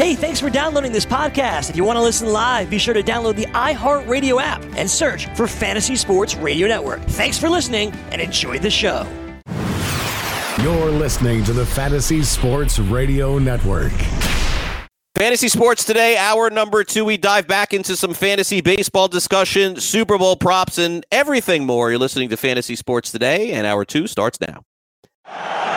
Hey, thanks for downloading this podcast. If you want to listen live, be sure to download the iHeartRadio app and search for Fantasy Sports Radio Network. Thanks for listening and enjoy the show. You're listening to the Fantasy Sports Radio Network. Fantasy Sports Today, hour number two. We dive back into some fantasy baseball discussion, Super Bowl props, and everything more. You're listening to Fantasy Sports Today, and hour two starts now.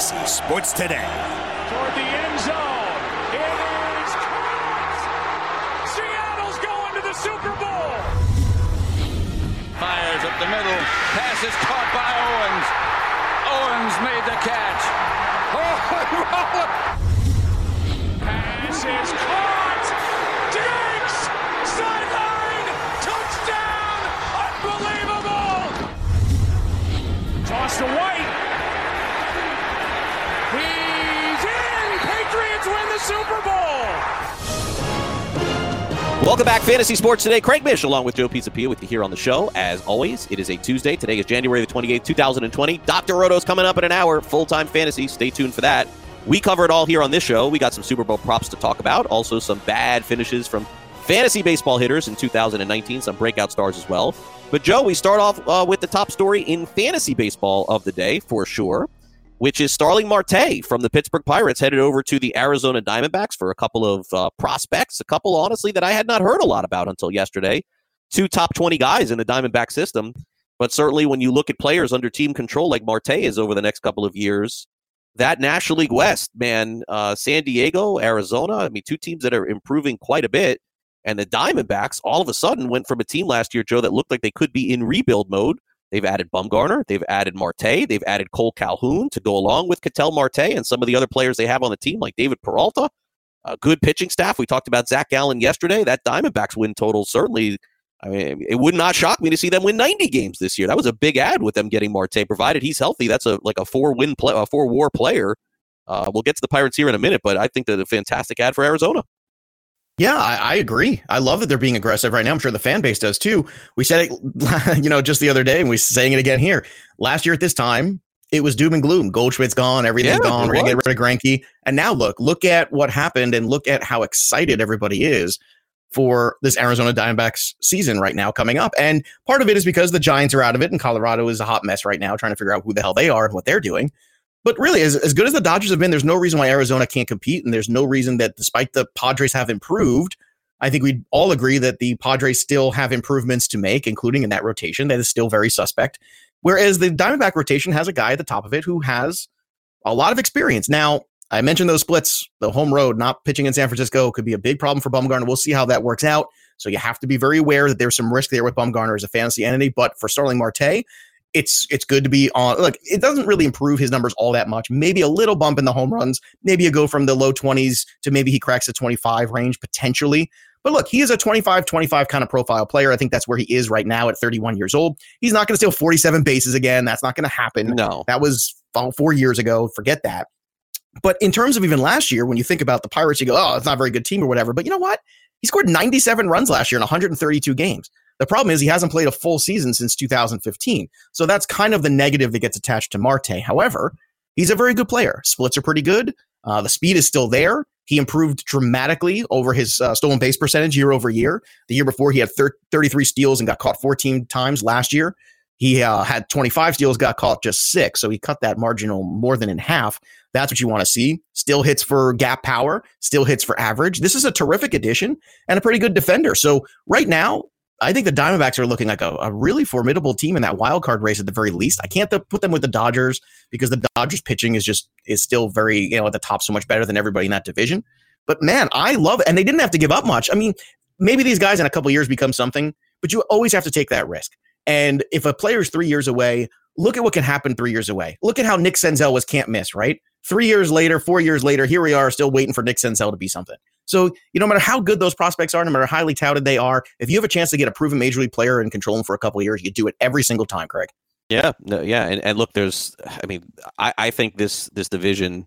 Fantasy Sports Today. Welcome back, Fantasy Sports Today. Craig Mish, along with Joe Pisapia, with you here on the show. As always, it is a Tuesday. Today is January the 28th, 2020. Dr. Roto's coming up in an hour. Full time fantasy. Stay tuned for that. We cover it all here on this show. We got some Super Bowl props to talk about. Also, some bad finishes from fantasy baseball hitters in 2019. Some breakout stars as well. But, Joe, we start off uh, with the top story in fantasy baseball of the day, for sure which is Starling Marte from the Pittsburgh Pirates headed over to the Arizona Diamondbacks for a couple of uh, prospects, a couple, honestly, that I had not heard a lot about until yesterday. Two top 20 guys in the Diamondback system. But certainly when you look at players under team control like Marte is over the next couple of years, that National League West, man, uh, San Diego, Arizona, I mean, two teams that are improving quite a bit. And the Diamondbacks all of a sudden went from a team last year, Joe, that looked like they could be in rebuild mode They've added Bumgarner. They've added Marte. They've added Kole Calhoun to go along with Ketel Marte and some of the other players they have on the team, like David Peralta. A good pitching staff. We talked about Zach Allen yesterday. That Diamondbacks win total certainly. I mean, it would not shock me to see them win 90 games this year. That was a big ad with them getting Marte, provided he's healthy. That's a like a four win play, a four WAR player. Uh, we'll get to the Pirates here in a minute, but I think that a fantastic ad for Arizona. Yeah, I, I, agree. I love that they're being aggressive right now. I'm sure the fan base does too. We said it, you know, just the other day, and we're saying it again here. Last year at this time, it was doom and gloom. Goldschmidt's gone, everything's yeah, gone. We're gonna get rid of Greinke, and now look, look at what happened, and look at how excited mm-hmm. everybody is for this Arizona Diamondbacks season right now coming up. And part of it is because the Giants are out of it, and Colorado is a hot mess right now, trying to figure out who the hell they are and what they're doing. But really, as, as good as the Dodgers have been, there's no reason why Arizona can't compete. And there's no reason that despite the Padres have improved, I think we'd all agree that the Padres still have improvements to make, including in that rotation that is still very suspect. Whereas the Diamondback rotation has a guy at the top of it who has a lot of experience. Now, I mentioned those splits, the home road, not pitching in San Francisco could be a big problem for Bumgarner. We'll see how that works out. So you have to be very aware that there's some risk there with Bumgarner as a fantasy entity. But for Starling Marte, it's it's good to be on. Look, it doesn't really improve his numbers all that much. Maybe a little bump in the home runs. Maybe you go from the low 20s to maybe he cracks the 25 range potentially. But look, he is a 25 25 kind of profile player. I think that's where he is right now at 31 years old. He's not going to steal 47 bases again. That's not going to happen. No. That was four years ago. Forget that. But in terms of even last year, when you think about the Pirates, you go, oh, it's not a very good team or whatever. But you know what? He scored 97 runs last year in 132 games. The problem is he hasn't played a full season since 2015. So that's kind of the negative that gets attached to Marte. However, he's a very good player. Splits are pretty good. Uh, the speed is still there. He improved dramatically over his uh, stolen base percentage year over year. The year before, he had thir- 33 steals and got caught 14 times. Last year, he uh, had 25 steals, got caught just six. So he cut that marginal more than in half. That's what you want to see. Still hits for gap power, still hits for average. This is a terrific addition and a pretty good defender. So right now, I think the Diamondbacks are looking like a, a, really formidable team in that wild card race at the very least. I can't th- put them with the Dodgers because the Dodgers pitching is just is still very you know at the top so much better than everybody in that division. But man, I love it, and they didn't have to give up much. I mean, maybe these guys in a couple years become something, but you always have to take that risk. And if a player is three years away, look at what can happen three years away. Look at how Nick Senzel was can't miss, right? Three years later, four years later, here we are still waiting for Nick Senzel to be something. So, you know, no matter how good those prospects are, no matter how highly touted they are, if you have a chance to get a proven major league player and control him for a couple years, you do it every single time, Craig. Yeah, no, yeah, and, and look, there's, I mean, I, I think this this division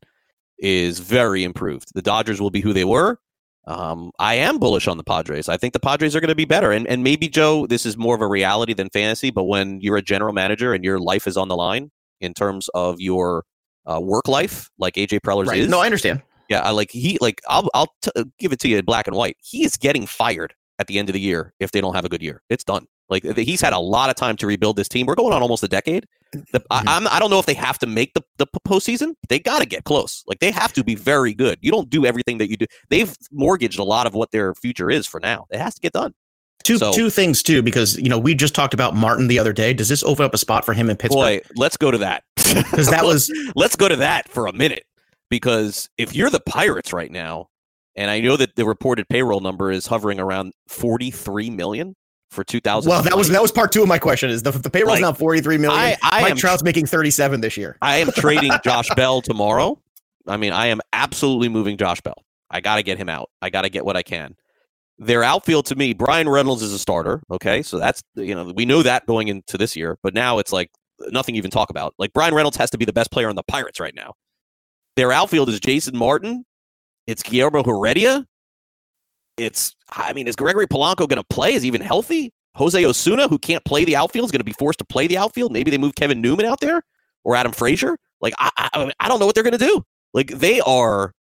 is very improved. The Dodgers will be who they were. Um, I am bullish on the Padres. I think the Padres are going to be better. And and maybe Joe, this is more of a reality than fantasy. But when you're a general manager and your life is on the line in terms of your uh, work life like AJ Preller's Right. is. No, I understand. Yeah, I like he like I'll I'll t- uh, give it to you in black and white. He is getting fired at the end of the year if they don't have a good year. It's done. Like he's had a lot of time to rebuild this team. We're going on almost a decade. The, Mhm. I, I'm I don't know if they have to make the the postseason. They got to get close. Like they have to be very good. You don't do everything that you do. They've mortgaged a lot of what their future is for now. It has to get done. Two So- two things too, because you know we just talked about Martin the other day. Does this open up a spot for him in Pittsburgh? Boy, let's go to that. Because that was let's go to that for a minute because if you're the Pirates right now, and I know that the reported payroll number is hovering around 43 million for 2000. well, that was that was part two of my question. Is the the payroll's Like, now forty three million? I- I Mike am- Trout's making thirty seven this year. I am trading Josh Bell tomorrow. I mean, I am absolutely moving Josh Bell. I got to get him out. I got to get what I can. Their outfield to me, Bryan Reynolds is a starter. Okay, so that's you know we know that going into this year, but now it's like nothing even talk about. Like Bryan Reynolds has to be the best player on the Pirates right now. Their outfield is Jason Martin. It's Guillermo Heredia. It's I mean, is Gregory Polanco going to play? Is he even healthy? Jose Osuna, who can't play the outfield, is going to be forced to play the outfield. Maybe they move Kevin Newman out there or Adam Frazier. Like I, I, I don't know what they're going to do. Like they are,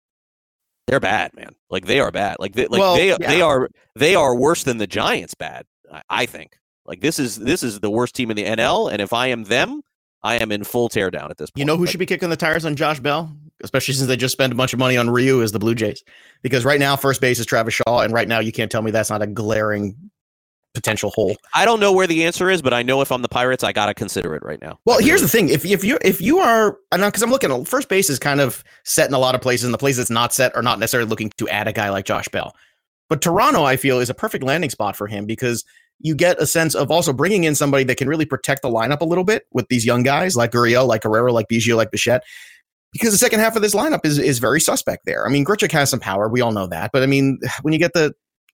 they're bad, man. Like they are bad. Like they, like Well, they, yeah. they are, they are worse than the Giants. Bad, I, I think. Like this is this is the worst team in the NL, and if I am them, I am in full teardown at this point. You know who Like, should be kicking the tires on Josh Bell, especially since they just spent a bunch of money on Ryu is the Blue Jays, because right now first base is Travis Shaw, and right now you can't tell me that's not a glaring potential hole. I don't know where the answer is, but I know if I'm the Pirates, I gotta consider it right now. Well, here's the thing: if if you if you are, because I'm looking at first base is kind of set in a lot of places, and the places that's not set are not necessarily looking to add a guy like Josh Bell. But Toronto, I feel, is a perfect landing spot for him because you get a sense of also bringing in somebody that can really protect the lineup a little bit with these young guys like Gurriel, like Guerrero, like Biggio, like Bichette. Because the second half of this lineup is is very suspect there. I mean, Grichuk has some power, we all know that. But I mean, when you get the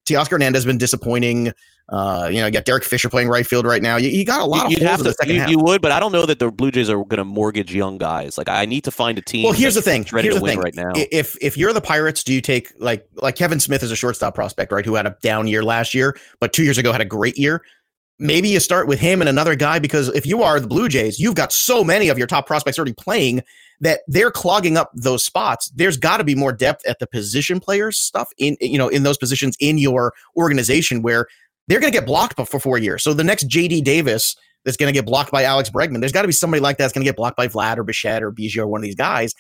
Teoscar Hernandez has been disappointing. Uh, you know, you got Derek Fisher playing right field right now. You, you got a lot You'd holes have in the to, second you, you would, but I don't know that the Blue Jays are going to mortgage young guys. Like I need to find a team. Well, here's the thing. ready Here's to the win thing. right now. If if you're the Pirates, do you take like like Kevin Smith is a shortstop prospect, right? Who had a down year last year, but two years ago had a great year. Maybe you start with him and another guy because if you are the Blue Jays, you've got so many of your top prospects already playing that they're clogging up those spots. There's got to be more depth at the position players stuff in you know in those positions in your organization where they're going to get blocked for four years. So the next JD Davis that's going to get blocked by Alex Bregman, there's got to be somebody like that that's going to get blocked by Vlad or Bichette or Biggio or one of these guys.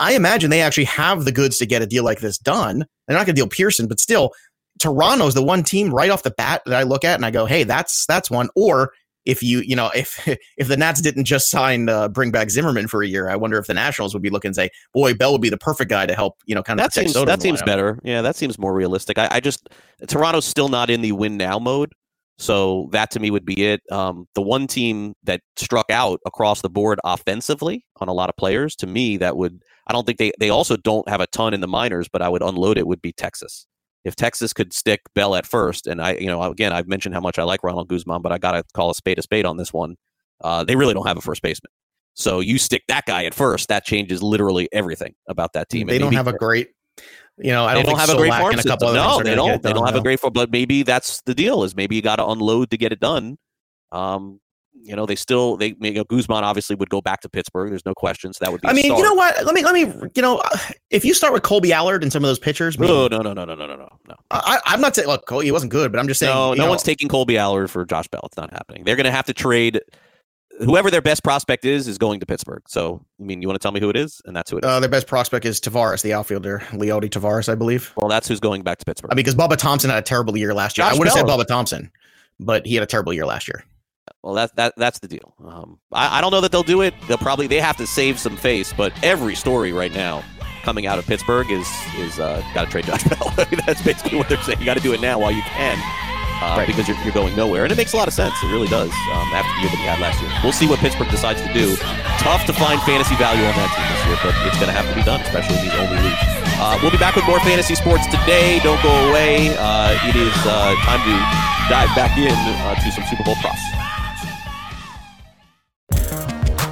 I imagine they actually have the goods to get a deal like this done. They're not going to deal Pearson, but still, Toronto's the one team right off the bat that I look at and I go, "Hey, that's that's one." Or if you, you know, if if the Nats didn't just sign uh, bring back Zimmerman for a year, I wonder if the Nationals would be looking and say, "Boy, Bell would be the perfect guy to help." You know, kind of that seems Soto that seems lineup. better. Yeah, that seems more realistic. I, I just Toronto's still not in the win now mode, so that to me would be it. Um, the one team that struck out across the board offensively on a lot of players, to me, that would I don't think they they also don't have a ton in the minors, but I would unload it would be Texas. If Texas could stick Bell at first, and I, you know, again, I've mentioned how much I like Ronald Guzman, but I got to call a spade a spade on this one. Uh, they really don't have a first baseman. So you stick that guy at first, that changes literally everything about that team. They And don't maybe- have a great, you know, I they don't, don't think have a great farm a system. No, they don't. get They don't have no. a great farm, but maybe that's the deal. Is maybe you got to unload to get it done. Um, you know they still they you know, Guzman obviously would go back to Pittsburgh. There's no question. So that would be. I mean, you know what? Let me let me you know if you start with Kolby Allard and some of those pitchers. Oh, no, no, no, no, no, no, no, no. I, am not saying look, Kolby wasn't good, but I'm just saying. No, no know. one's taking Kolby Allard for Josh Bell. It's not happening. They're going to have to trade. Whoever their best prospect is is going to Pittsburgh. So I mean, you want to tell me who it is, and that's who it is. Uh, their best prospect is Taveras, the outfielder, Leody Taveras, I believe. Well, that's who's going back to Pittsburgh. I mean, because Bubba Thompson had a terrible year last year. Josh I would have said Bubba Thompson, but he had a terrible year last year. Well, that that that's the deal. Um, I, I don't know that they'll do it. They'll probably they have to save some face, but every story right now coming out of Pittsburgh is is uh, got to trade Josh Bell. That's basically what they're saying. You got to do it now while you can, uh, Right. because you're, you're going nowhere, and it makes a lot of sense. It really does. Um, after the year that he had last year, we'll see what Pittsburgh decides to do. Tough to find fantasy value on that team this year, but it's going to have to be done, especially in these only leagues. Uh, we'll be back with more fantasy sports today. Don't go away. Uh, it is uh, time to dive back in uh, to some Super Bowl props.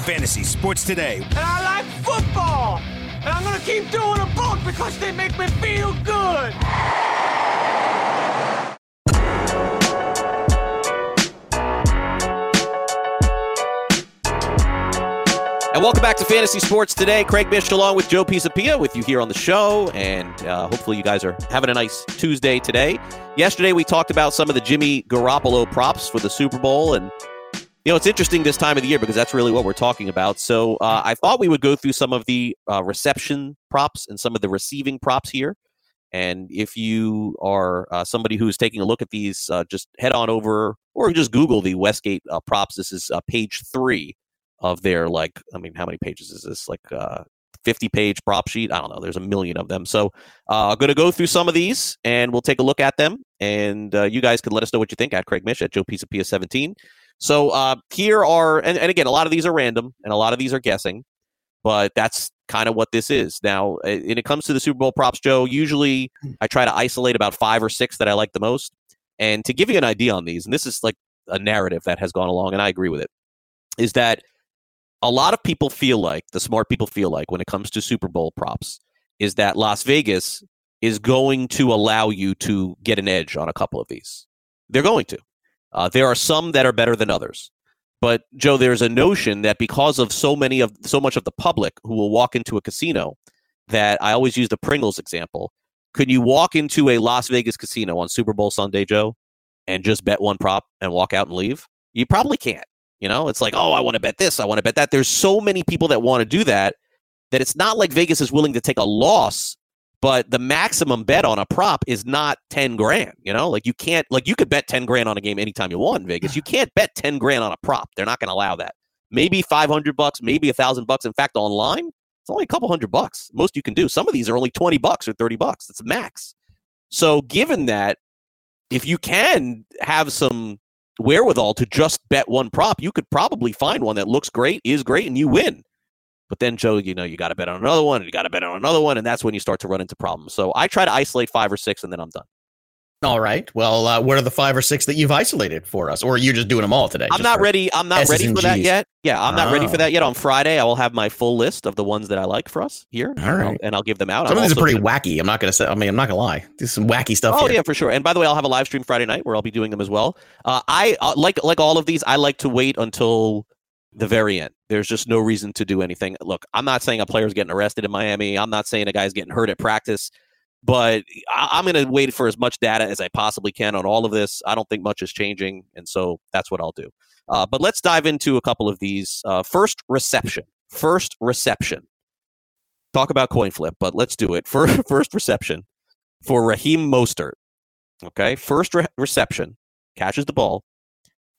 Fantasy Sports Today. And I like football. And I'm going to keep doing them both because they make me feel good. And welcome back to Fantasy Sports Today. Craig Mish along with Joe Pisapia with you here on the show. And uh, hopefully you guys are having a nice Tuesday today. Yesterday we talked about some of the Jimmy Garoppolo props for the Super Bowl. And, you know, it's interesting this time of the year because that's really what we're talking about. So uh, I thought we would go through some of the uh, reception props and some of the receiving props here. And if you are uh, somebody who's taking a look at these, uh, just head on over or just Google the Westgate uh, props. This is uh, page three of their like i mean how many pages is this like uh 50 page prop sheet i don't know there's a million of them so i'm going to go through some of these and we'll take a look at them and you guys can let us know what you think at craig mish at joe Pisapia 17 so uh, here are and, and again a lot of these are random and a lot of these are guessing but that's kind of what this is now when it comes to the super bowl props joe usually i try to isolate about five or six that i like the most and to give you an idea on these and this is like a narrative that has gone along and i agree with it is that a lot of people feel like the smart people feel like when it comes to Super Bowl props is that Las Vegas is going to allow you to get an edge on a couple of these. They're going to. Uh, there are some that are better than others. But Joe, there's a notion that because of so many of so much of the public who will walk into a casino, that I always use the Pringles example. Could you walk into a Las Vegas casino on Super Bowl Sunday, Joe, and just bet one prop and walk out and leave? You probably can't. You know, it's like, oh, I want to bet this, I want to bet that. There's so many people that want to do that that it's not like Vegas is willing to take a loss, but the maximum bet on a prop is not 10 grand. You know, like you can't, like you could bet 10 grand on a game anytime you want in Vegas. You can't bet 10 grand on a prop. They're not going to allow that. Maybe 500 bucks, maybe a thousand bucks. In fact, online, it's only a couple hundred bucks. Most you can do. Some of these are only 20 bucks or 30 bucks. That's the max. So, given that, if you can have some wherewithal to just bet one prop, you could probably find one that looks great, is great, and you win. But then, Joe, you know, you got to bet on another one, and you got to bet on another one, and that's when you start to run into problems. So I try to isolate five or six, and then I'm done. All right. Well, uh, what are the five or six that you've isolated for us, or are you just doing them all today? I'm not ready. I'm not S's ready for that yet. Yeah, I'm not ready for Oh. that yet. On Friday, I will have my full list of the ones that I like for us here, All and, I'll, and I'll give them out. Some I'm of these are pretty gonna- wacky. I'm not going to say. I mean, I'm not going to lie. There's some wacky stuff. Oh here. yeah, for sure. And by the way, I'll have a live stream Friday night where I'll be doing them as well. Uh, I uh, like like all of these. I like to wait until the very end. There's just no reason to do anything. Look, I'm not saying a player's getting arrested in Miami. I'm not saying a guy's getting hurt at practice. But I- I'm going to wait for as much data as I possibly can on all of this. I don't think much is changing, and so that's what I'll do. Uh, but let's dive into a couple of these. Uh, first reception. First reception. Talk about coin flip, but let's do it. For first reception for Raheem Mostert. Okay, first re- reception, catches the ball.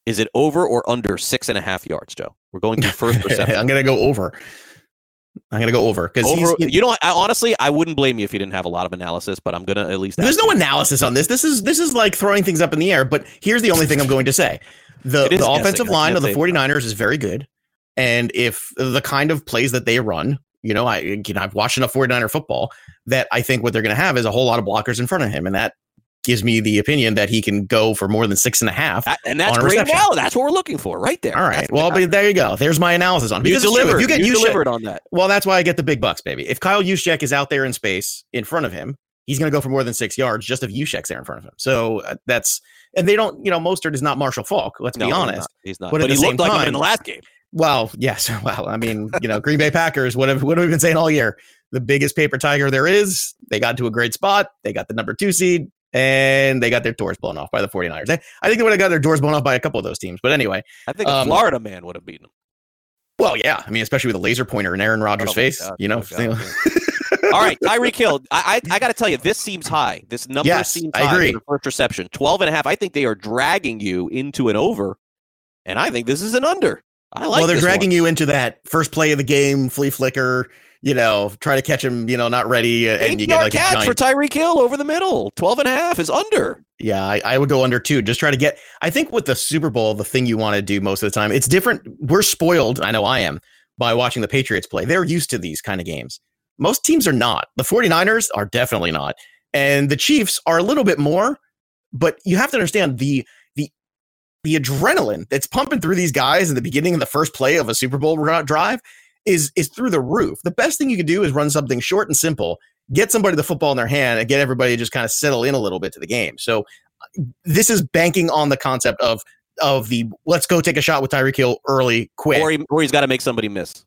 Is it over or under six and a half yards, Joe? We're going to first reception. I'm going to go over. I'm going to go over because you know, I, honestly, I wouldn't blame you if you didn't have a lot of analysis, but I'm gonna at least. There's no you. analysis on this. This is this is like throwing things up in the air. But here's the only thing I'm going to say: the, the offensive line of the 49ers is very good, and if the kind of plays that they run, you know, I you know, I've watched enough 49er football that I think what they're going to have is a whole lot of blockers in front of him, and that gives me the opinion that he can go for more than six and a half. That- and that's great. reception. Now that's what we're looking for, right there. All right. That's- Well, but there you go. There's my analysis on it. you Because true. delivered. You get you Juszczyk- delivered on that. well, that's why I get the big bucks, baby. If Kyle Juszczyk is out there in space in front of him, he's going to go for more than six yards just if Juszczyk's there in front of him. So uh, that's and they don't. You know, Mostert is not Marshall Faulk. Let's No, be he's honest. not. He's not. But But, at he the looked same like him time- in the last game. Well, yes. Well, I mean, you know, Green Bay Packers. What have what have we been saying all year? The biggest paper tiger there is. They got to a great spot. They got the number two seed, and they got their doors blown off by the 49ers. They- I think they would have got their doors blown off by a couple of those teams. But anyway, I think a Um, Florida man would have beaten them. well, yeah. I mean, especially with a laser pointer in Aaron Rodgers' Oh face. God. you know, Oh All right, Tyreek Hill. I I, I got to tell you, this seems high. This number Yes, seems I high agree. for the first reception. 12 and a half. I think they are dragging you into an over, and I think this is an under. I like well, they're dragging one. you into that first play of the game, flea flicker. You know, try to catch him. You know, not ready, uh, and you get like a catch giant. for Tyreek Hill over the middle. 12 and a half is under. Yeah, I, I would go under two. Just try to get. I think with the Super Bowl, the thing you want to do most of the time, it's different. We're spoiled. I know I am by watching the Patriots play. They're used to these kind of games. Most teams are not. The 49ers are definitely not. And the Chiefs are a little bit more, but you have to understand the the the adrenaline that's pumping through these guys in the beginning of the first play of a Super Bowl drive is is through the roof. The best thing you can do is run something short and simple get somebody the football in their hand and get everybody to just kind of settle in a little bit to the game. So uh, this is banking on the concept of of the let's go take a shot with Tyreek Hill early, quick. Or, he, or he's got to make somebody miss.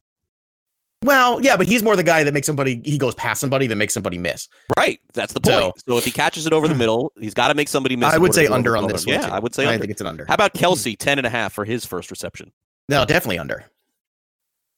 well, yeah, but he's more the guy that makes somebody he goes past somebody that makes somebody miss. Right. That's the point. So, if he catches it over the middle, he's got to make somebody miss. I would say under on this one. Yeah, too. I would say I under. think it's an under. How about Kelce, 10 and a half for his first reception? No, definitely under.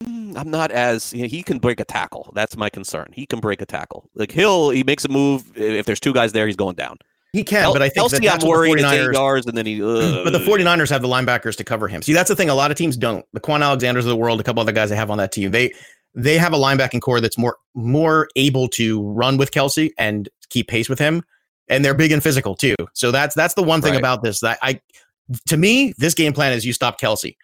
Mm, I'm not as you know, he can break a tackle. That's my concern. He can break a tackle. Like Hill, he makes a move. If there's two guys there, he's going down. He can, Kel- but I think Kelce, that that's I'm the worried eight 49ers yards, and then he. uh, but the 49ers have the linebackers to cover him. See, that's the thing. A lot of teams don't. The Kwon Alexanders of the world, a couple other guys they have on that team, they they have a linebacking core that's more more able to run with Kelce and keep pace with him. And they're big and physical too. So that's that's the one thing Right. about this. That I to me, this game plan is you stop Kelce.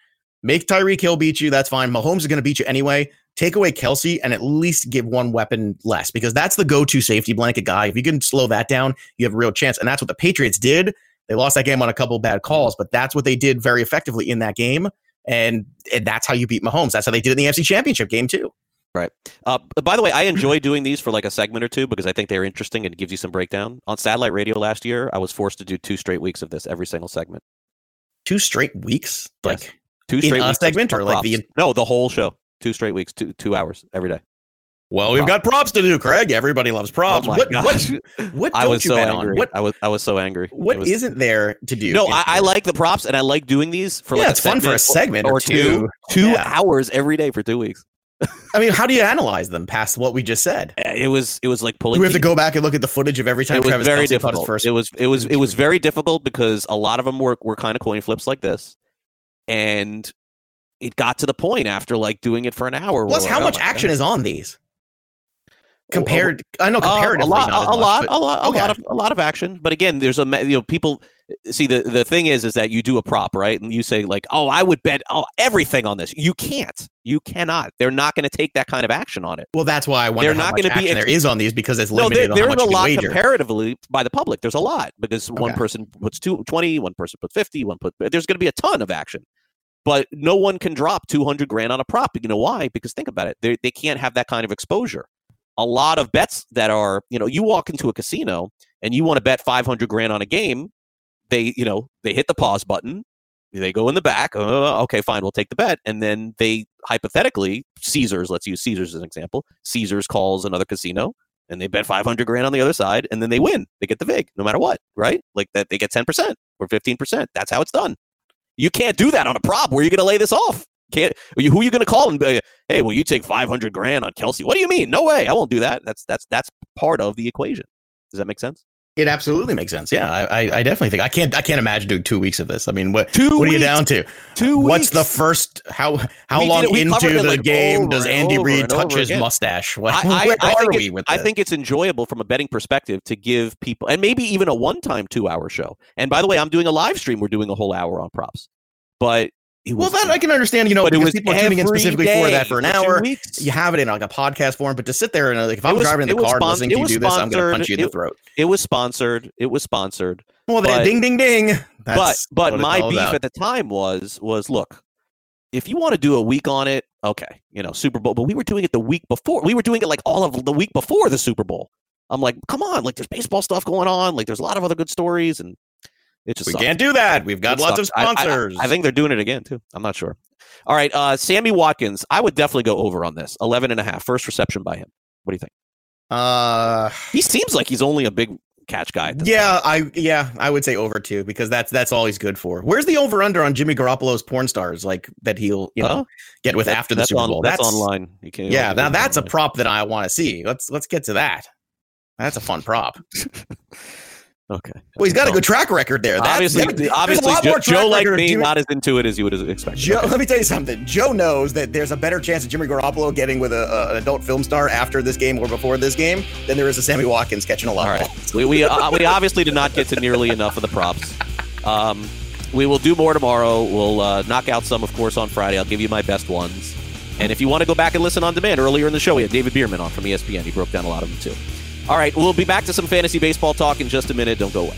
Make Tyreek Hill beat you. That's fine. Mahomes is going to beat you anyway. Take away Kelce and at least give one weapon less because that's the go-to safety blanket guy. If you can slow that down, you have a real chance. And that's what the Patriots did. They lost that game on a couple bad calls, but that's what they did very effectively in that game. And, and that's how you beat Mahomes. That's how they did it in the NFC Championship game too. Right. Uh, by the way, I enjoy doing these for like a segment or two because I think they're interesting and it gives you some breakdown. On satellite radio last year, I was forced to do two straight weeks of this every single segment. Two straight weeks, like Yes. Two straight a weeks of segment or like props. the- no the whole show. Two straight weeks, two two hours every day. Well, we've got props to do, Craig. Everybody loves props. Oh what, gosh. what what I was you so angry. on? What I was I was so angry. what It was- not there to do? No, I, I like the props and I like doing these for Yeah, like it's fun for a segment or, or two, two. two Yeah. hours every day for two weeks. I mean, how do you analyze them past what we just said? Uh, It was it was like pulling. Do we have to go back and look at the footage of every time It was Travis very Kelce his difficult. first? It was it was it was very difficult because a lot of them were were kind of coin flips like this, and it got to the point after like doing it for an hour. Plus, how much like, "Oh action is on these? Compared, I know Uh, a lot, a, much, lot, but- a lot, Okay. a lot of a lot of action. But again, there's a you know people see the the thing is is that you do a prop right, and you say like, oh, I would bet oh everything on this. You can't, you cannot. They're not going to take that kind of action on it. Well, that's why I wonder They're how not gonna be action there is on these because it's No, limited there, on how there's a lot wager. comparatively by the public. There's a lot because one person puts two, 20, one person puts 50, one put. There's going to be a ton of action, but no one can drop 200 grand on a prop. You know why? Because think about it, they they can't have that kind of exposure. A lot of bets that are, you know, you walk into a casino and you want to bet 500 grand on a game, they, you know, they hit the pause button. They go in the back. Uh, okay, fine, we'll take the bet. And then they hypothetically, Caesars, let's use Caesars as an example. Caesars calls another casino and they bet 500 grand on the other side and then they win. They get the VIG no matter what, right? Like that they get 10% or 15%. That's how it's done. You can't do that on a prop. Where are you going to lay this off? Can't who are you going to call and be, hey, will you take 500 grand on Kelce? What do you mean? No way. I won't do that. That's that's that's part of the equation. Does that make sense? It absolutely makes sense. Yeah, I, I, I definitely think I can't. I can't imagine doing two weeks of this. I mean, what? Two what are you down to? Two What's the first? How how We long it- into the like, game does Andy over Reid and touch his again. mustache? What, I, I, where I are think we it- with I think it's enjoyable from a betting perspective to give people, and maybe even a one-time two-hour show. And by the way, I'm doing a live stream. We're doing a whole hour on props, but it well, that I can understand. You know, but it was people are tuning in specifically for that for an hour. weeks. You have it in like a podcast form, but to sit there and like, if I'm was- driving in the car spon- listening to you do this, I'm going to punch you in the throat. It was sponsored. It was sponsored. Well, then, but- ding, ding, ding. but That's but it's my beef about. at the time was was look, if you want to do a week on it, okay, you know Super Bowl, but we were doing it the week before. We were doing it like all of the week before the Super Bowl. I'm like, come on, like there's baseball stuff going on, like there's a lot of other good stories, and it just we sucked. can't do that. We've got It lots of sucked. I- I- sponsors. I, think they're doing it again too. I'm not sure. All right, uh, Sammy Watkins, I would definitely go over on this. 11 and a half, first reception by him. What do you think? Uh, He seems like he's only a big catch guy. at this Yeah, I yeah, I would say over too because that's that's all he's good for. Where's the over under on Jimmy Garoppolo's porn stars like that he'll you know Oh, get with That- after the that's Super on- Bowl? That's, online. You can Yeah, now that's a prop that I want to see. Let's let's get to that. That's a fun prop. Okay. Well, he's got a good track record there. That's, obviously, that- a obviously, lot Joe, Joe like me, Jimmy- not as into it as you would expect. Joe, Okay. let me tell you something. Joe knows that there's a better chance of Jimmy Garoppolo getting with a, a- an adult film star after this game or before this game than there is of Sammy Watkins catching a lot All of right. balls. We we, uh, we obviously did not get to nearly enough of the props. Um, we will do more tomorrow. We'll uh, knock out some, of course, on Friday. I'll give you my best ones. And if you want to go back and listen on demand, earlier in the show, we had David Bierman on from ESPN. He broke down a lot of them, too. All right. We'll be back to some fantasy baseball talk in just a minute. Don't go away.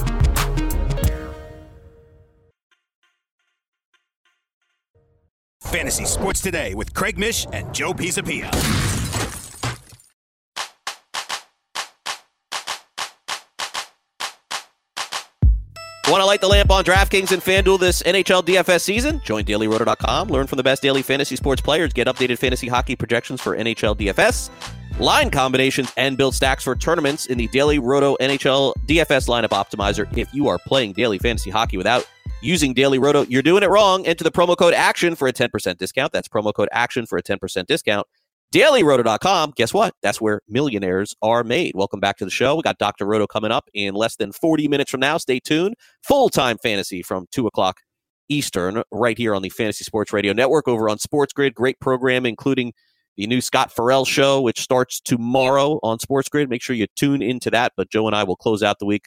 Fantasy Sports Today with Craig Mish and Joe Pisapia. Want to light the lamp on DraftKings and FanDuel this NHL DFS season? Join dailyroto.com, learn from the best daily fantasy sports players, get updated fantasy hockey projections for NHL DFS, line combinations, and build stacks for tournaments in the Daily Roto NHL DFS lineup optimizer. If you are playing daily fantasy hockey without using Daily Roto, you're doing it wrong. Enter the promo code ACTION for a 10% discount. That's promo code ACTION for a 10% discount. DailyRoto.com. Guess what? That's where millionaires are made. Welcome back to the show. We got Dr. Roto coming up in less than 40 minutes from now. Stay tuned. Full time fantasy from 2 o'clock Eastern, right here on the Fantasy Sports Radio Network over on Sports Grid. Great program, including the new Scott Ferrall show, which starts tomorrow on Sports Grid. Make sure you tune into that. But Joe and I will close out the week,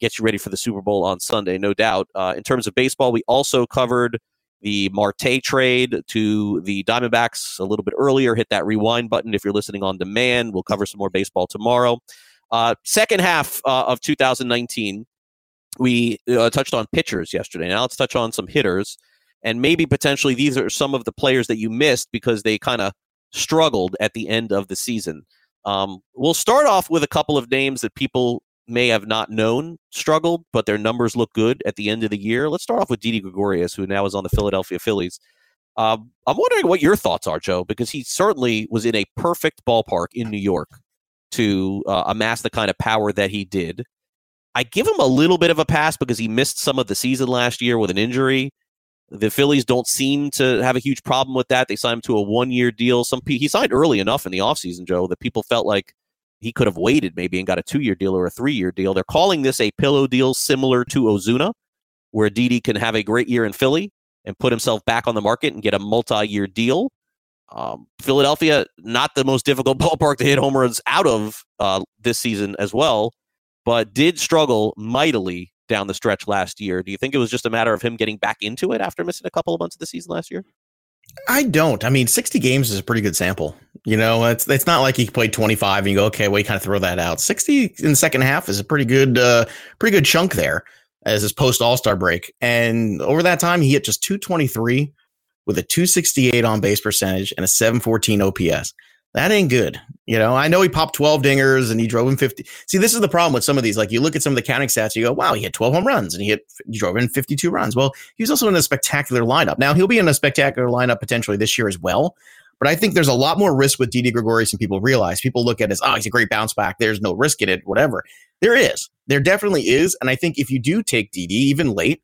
get you ready for the Super Bowl on Sunday, no doubt. Uh, in terms of baseball, we also covered the Marte trade to the Diamondbacks a little bit earlier. Hit that rewind button if you're listening on demand. We'll cover some more baseball tomorrow. Uh, second half uh, of 2019, we uh, touched on pitchers yesterday. Now let's touch on some hitters. And maybe potentially these are some of the players that you missed because they kind of struggled at the end of the season. Um, we'll start off with a couple of names that people may have not known struggled, but their numbers look good at the end of the year. Let's start off with Didi Gregorius, who now is on the Philadelphia Phillies. Um, I'm wondering what your thoughts are, Joe, because he certainly was in a perfect ballpark in New York to uh, amass the kind of power that he did. I give him a little bit of a pass because he missed some of the season last year with an injury. The Phillies don't seem to have a huge problem with that. They signed him to a one-year deal. Some he signed early enough in the offseason, Joe, that people felt like he could have waited maybe and got a two-year deal or a three-year deal. They're calling this a pillow deal similar to Ozuna, where Didi can have a great year in Philly and put himself back on the market and get a multi-year deal. Um, Philadelphia, not the most difficult ballpark to hit home runs out of uh, this season as well, but did struggle mightily down the stretch last year. Do you think it was just a matter of him getting back into it after missing a couple of months of the season last year? I don't. I mean, 60 games is a pretty good sample. You know, it's it's not like he played 25 and you go, okay, well, you kind of throw that out. 60 in the second half is a pretty good, uh, pretty good chunk there as his post All Star break. And over that time, he hit just 223 with a 268 on base percentage and a 714 OPS. That ain't good. You know, I know he popped 12 dingers and he drove in 50. See, this is the problem with some of these. Like you look at some of the counting stats, you go, wow, he hit 12 home runs and he hit, he drove in 52 runs. Well, he was also in a spectacular lineup. Now he'll be in a spectacular lineup potentially this year as well. But I think there's a lot more risk with Didi Gregorius than people realize. People look at it as, oh, he's a great bounce back. There's no risk in it, whatever. There is. There definitely is. And I think if you do take Didi, even late,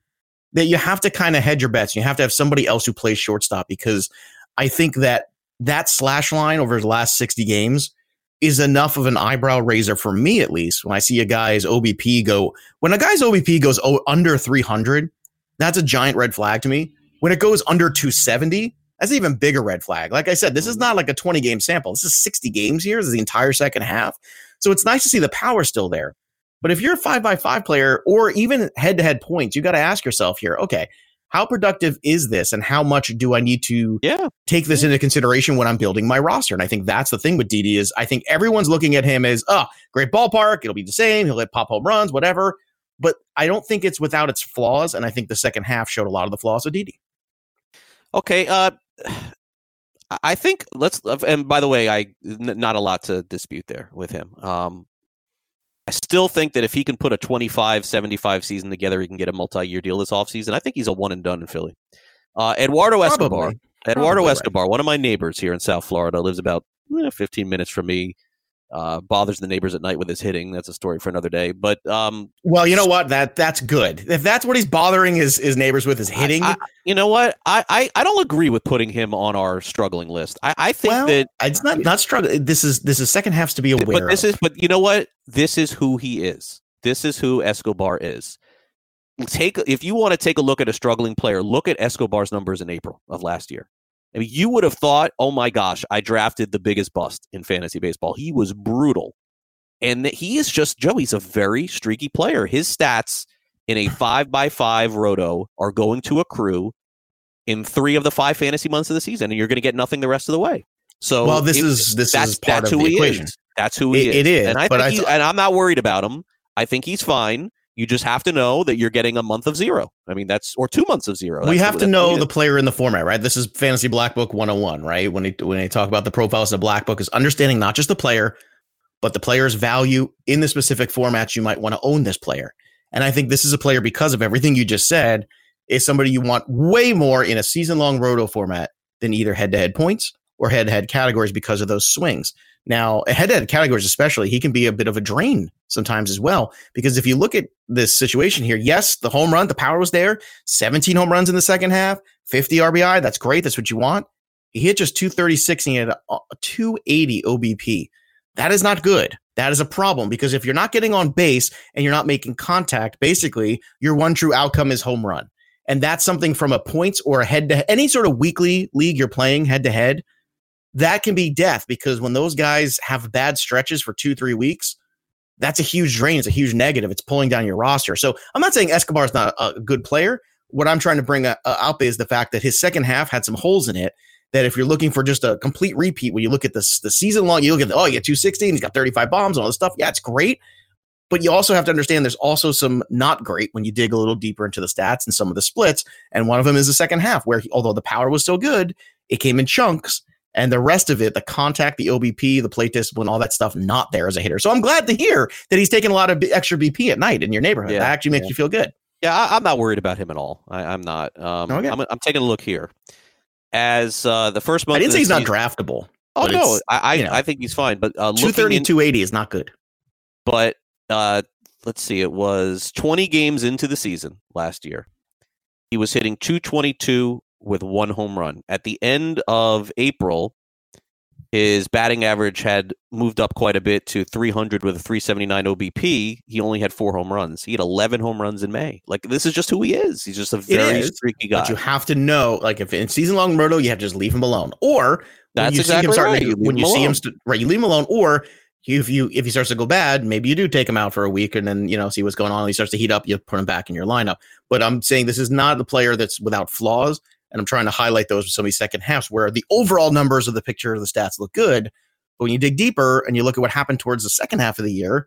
that you have to kind of hedge your bets. You have to have somebody else who plays shortstop because I think that that slash line over the last 60 games is enough of an eyebrow raiser for me, at least. When I see a guy's OBP go, when a guy's OBP goes under 300, that's a giant red flag to me. When it goes under 270, that's even bigger red flag. Like I said, this is not like a 20 game sample. This is 60 games here. This is the entire second half. So it's nice to see the power still there. But if you're a five by five player or even head to head points, you got to ask yourself here, okay, how productive is this and how much do I need to Yeah. take this into consideration when I'm building my roster? And I think that's the thing with Didi is I think everyone's looking at him as, oh, great ballpark. It'll be the same. He'll hit pop home runs, whatever. But I don't think it's without its flaws. And I think the second half showed a lot of the flaws of Didi. Okay. Uh, I think let's. And by the way, I n- not a lot to dispute there with him. Um, I still think that if he can put a 25 75 season together, he can get a multi year deal this offseason. I think he's a one and done in Philly. Uh, Eduardo Escobar. Probably. Eduardo Probably right. Escobar, one of my neighbors here in South Florida, lives about eh, 15 minutes from me. Uh, bothers the neighbors at night with his hitting. That's a story for another day. But um, Well, you know what? That that's good. If that's what he's bothering his, his neighbors with is hitting, I- you know what? I, I, I don't agree with putting him on our struggling list. I, I think well, that it's not not struggle. This is this is second halves to be aware. but this of. is but you know what this is who he is this is who escobar is take if you want to take a look at a struggling player look at escobar's numbers in april of last year i mean you would have thought oh my gosh i drafted the biggest bust in fantasy baseball he was brutal and that he is just joe he's a very streaky player his stats in a five by five roto are going to accrue in three of the five fantasy months of the season and you're going to get nothing the rest of the way so well, this it- is this that's is part that's of who the he equation. is. That's who he It- is. it is, and I but think I th- and I'm not worried about him. I think he's fine. You just have to know that you're getting a month of zero. I mean, that's or two months of zero. we have to know he the player in the format, right? This is Fantasy Black Book 101, right? When they, when they talk about the profiles the Black Book, is understanding not just the player, but the player's value in the specific formats you might want to own this player. And I think this is a player because of everything you just said, is somebody you want way more in a season long roto format than either head to head points or head to head categories because of those swings. Now, head to head categories, especially, he can be a bit of a drain sometimes as well. Because if you look at this situation here, yes, the home run, the power was there, 17 home runs in the second half, 50 RBI. That's great. That's what you want. He hit just 236 and he had a uh, a 280 OBP. That is not good. That is a problem because if you're not getting on base and you're not making contact, basically your one true outcome is home run. And that's something from a points or a head to any sort of weekly league you're playing head to head. That can be death because when those guys have bad stretches for two, three weeks, that's a huge drain. It's a huge negative. It's pulling down your roster. So I'm not saying Escobar is not a good player. What I'm trying to bring uh, out is the fact that his second half had some holes in it. That if you're looking for just a complete repeat, when you look at this the season long, you look at the, oh, you got 260 and he's got 35 bombs and all this stuff. Yeah, it's great. But you also have to understand there's also some not great when you dig a little deeper into the stats and some of the splits. And one of them is the second half, where he, although the power was still good, it came in chunks. And the rest of it, the contact, the OBP, the plate discipline, all that stuff, not there as a hitter. So I'm glad to hear that he's taking a lot of b- extra BP at night in your neighborhood. Yeah, that actually makes yeah. you feel good. Yeah, I, I'm not worried about him at all. I, I'm not. Um, Okay. I'm, I'm taking a look here. As uh, the first month, I didn't say he's not draftable. Oh no, I I, you know, I think he's fine. But uh, 230, in- 280 is not good. but uh, let's see, it was 20 games into the season last year. He was hitting 222 with one home run. At the end of April, his batting average had moved up quite a bit to 300 with a 379 OBP. He only had four home runs. He had 11 home runs in May. Like this is just who he is. He's just a very is, streaky guy. But you have to know, like, if in season long roto, you have to just leave him alone. Or when That's you see him exactly start, right. You when you see him, alone. st- right, you leave him alone. Or if you if he starts to go bad, maybe you do take him out for a week and then you know see what's going on. He starts to heat up, you put him back in your lineup. But I'm saying this is not the player that's without flaws, and I'm trying to highlight those with some of these second halves where the overall numbers of the picture of the stats look good. But when you dig deeper and you look at what happened towards the second half of the year,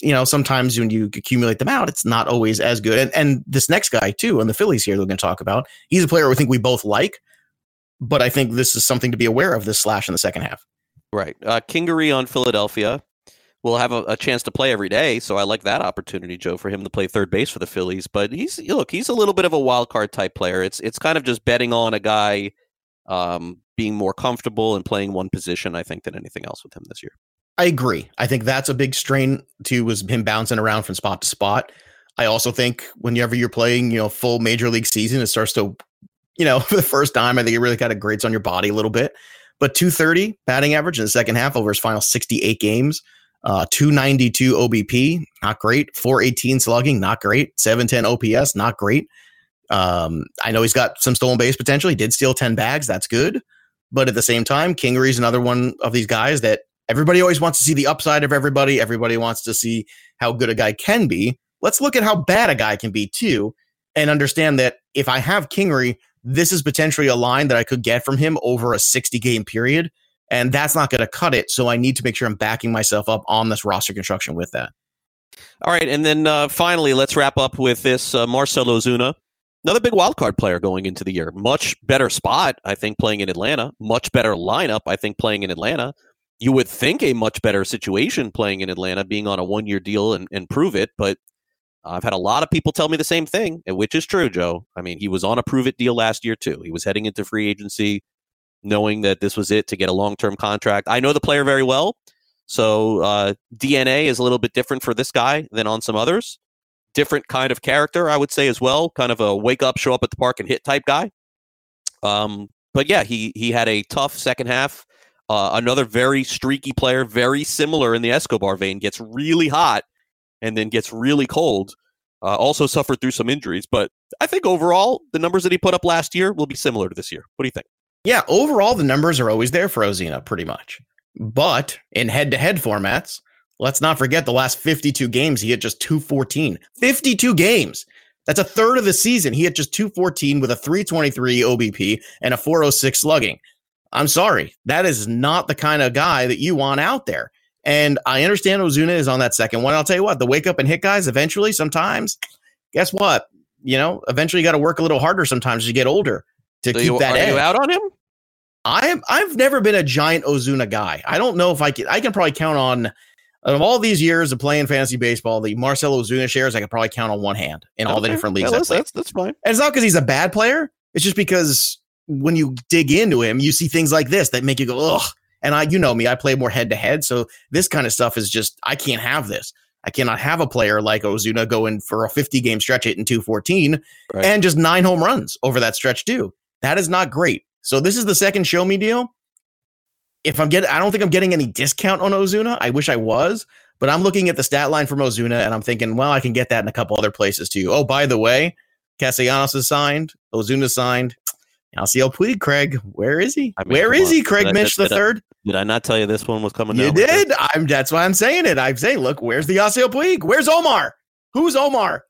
you know, sometimes when you accumulate them out, it's not always as good. And and this next guy too, and the Phillies here, they're going to talk about. He's a player I think we both like, but I think this is something to be aware of. This slash in the second half. Right. Uh, Kingery on Philadelphia will have a, a chance to play every day, so I like that opportunity, Joe, for him to play third base for the Phillies. But he's look, he's a little bit of a wild card type player. It's it's kind of just betting on a guy um, being more comfortable and playing one position, I think, than anything else with him this year. I agree. I think that's a big strain too, was him bouncing around from spot to spot. I also think whenever you're playing, you know, full major league season, it starts to, you know, for the first time, I think it really kind of grates on your body a little bit. But 230 batting average in the second half over his final 68 games, uh, 292 OBP, not great. 418 slugging, not great. 710 OPS, not great. Um, I know he's got some stolen base potential. He did steal 10 bags. That's good. But at the same time, Kingery's another one of these guys that everybody always wants to see the upside of everybody. Everybody wants to see how good a guy can be. Let's look at how bad a guy can be too. and understand that if I have Kingery, this is potentially a line that I could get from him over a 60 game period. And that's not going to cut it. So I need to make sure I'm backing myself up on this roster construction with that. All right, and then uh, finally, let's wrap up with this uh, Marcell Ozuna, another big wild card player going into the year. Much better spot, I think, playing in Atlanta. Much better lineup, I think, playing in Atlanta. You would think a much better situation playing in Atlanta, being on a one year deal and, and prove it. But I've had a lot of people tell me the same thing, which is true, Joe. I mean, he was on a prove it deal last year, too. He was heading into free agency knowing that this was it to get a long term contract. I know the player very well. So uh, DNA is a little bit different for this guy than on some others. Different kind of character, I would say as well. Kind of a wake up, show up at the park and hit type guy. Um, but yeah, he he had a tough second half. Uh, another very streaky player, very similar in the Escobar vein, gets really hot and then gets really cold. Uh, also suffered through some injuries, but I think overall the numbers that he put up last year will be similar to this year. What do you think? Yeah, overall the numbers are always there for Ozuna, pretty much. But in head to head formats, let's not forget the last 52 games, he had just 214. 52 games. That's a third of the season. He had just 214 with a 323 OBP and a 406 slugging. I'm sorry. That is not the kind of guy that you want out there. And I understand Ozuna is on that second one. I'll tell you what, the wake up and hit guys eventually, sometimes, guess what? You know, eventually you got to work a little harder sometimes as you get older to So keep you, that are edge. you out on him? I am I've never been a giant Ozuna guy. I don't know if I can I can probably count on of all these years of playing fantasy baseball, the Marcelo Ozuna shares I could probably count on one hand in all the different leagues that's, that's, that's fine. And it's not because he's a bad player. It's just because when you dig into him, you see things like this that make you go, ugh. And I, you know me, I play more head to head. So this kind of stuff is just, I can't have this. I cannot have a player like Ozuna going for a 50 game stretch hit in 214 Right. and just nine home runs over that stretch too. That is not great. So this is the second show me deal. If I'm getting, I don't think I'm getting any discount on Ozuna. I wish I was, but I'm looking at the stat line from Ozuna and I'm thinking, well, I can get that in a couple other places too. Oh, by the way, Castellanos is signed, Ozuna signed. Alciel oh, Puig, Craig, where is he? I mean, where is on. he, Craig Did I- Mitch the did I- third? Did I not tell you this one was coming You did. I'm. That's why I'm saying it. I'm saying, look, where's the Alciel Puig? Where's Omar? Who's Omar?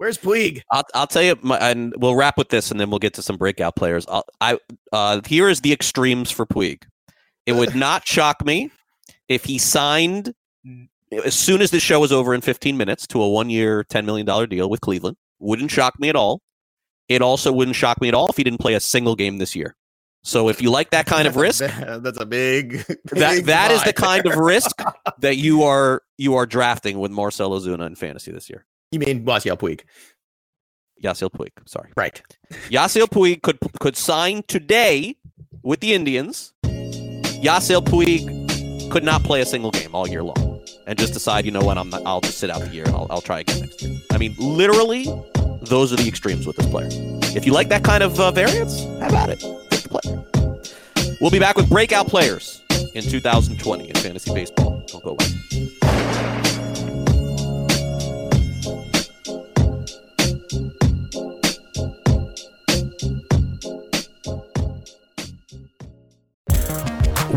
Where's Puig? I'll, I'll tell you, my, and we'll wrap with this, and then we'll get to some breakout players. I'll, I uh, here is the extremes for Puig. It would not shock me if he signed as soon as this show was over in 15 minutes to a one-year, 10 million dollar deal with Cleveland. Wouldn't shock me at all. It also wouldn't shock me at all if he didn't play a single game this year. So if you like that kind of risk, That's a big. that that is the kind of risk that you are you are drafting with Marcelo Zuna in fantasy this year. You mean Alciel Puig? Yasiel Puig, sorry. Right. Yasiel Puig could could sign today with the Indians. Yasiel Puig could not play a single game all year long, and just decide, you know what, I'm not, I'll just sit out the year and I'll, I'll try again next year. I mean, literally, those are the extremes with this player. If you like that kind of uh, variance, have at it. Take the player. We'll be back with breakout players in 2020 in fantasy baseball. Don't go away.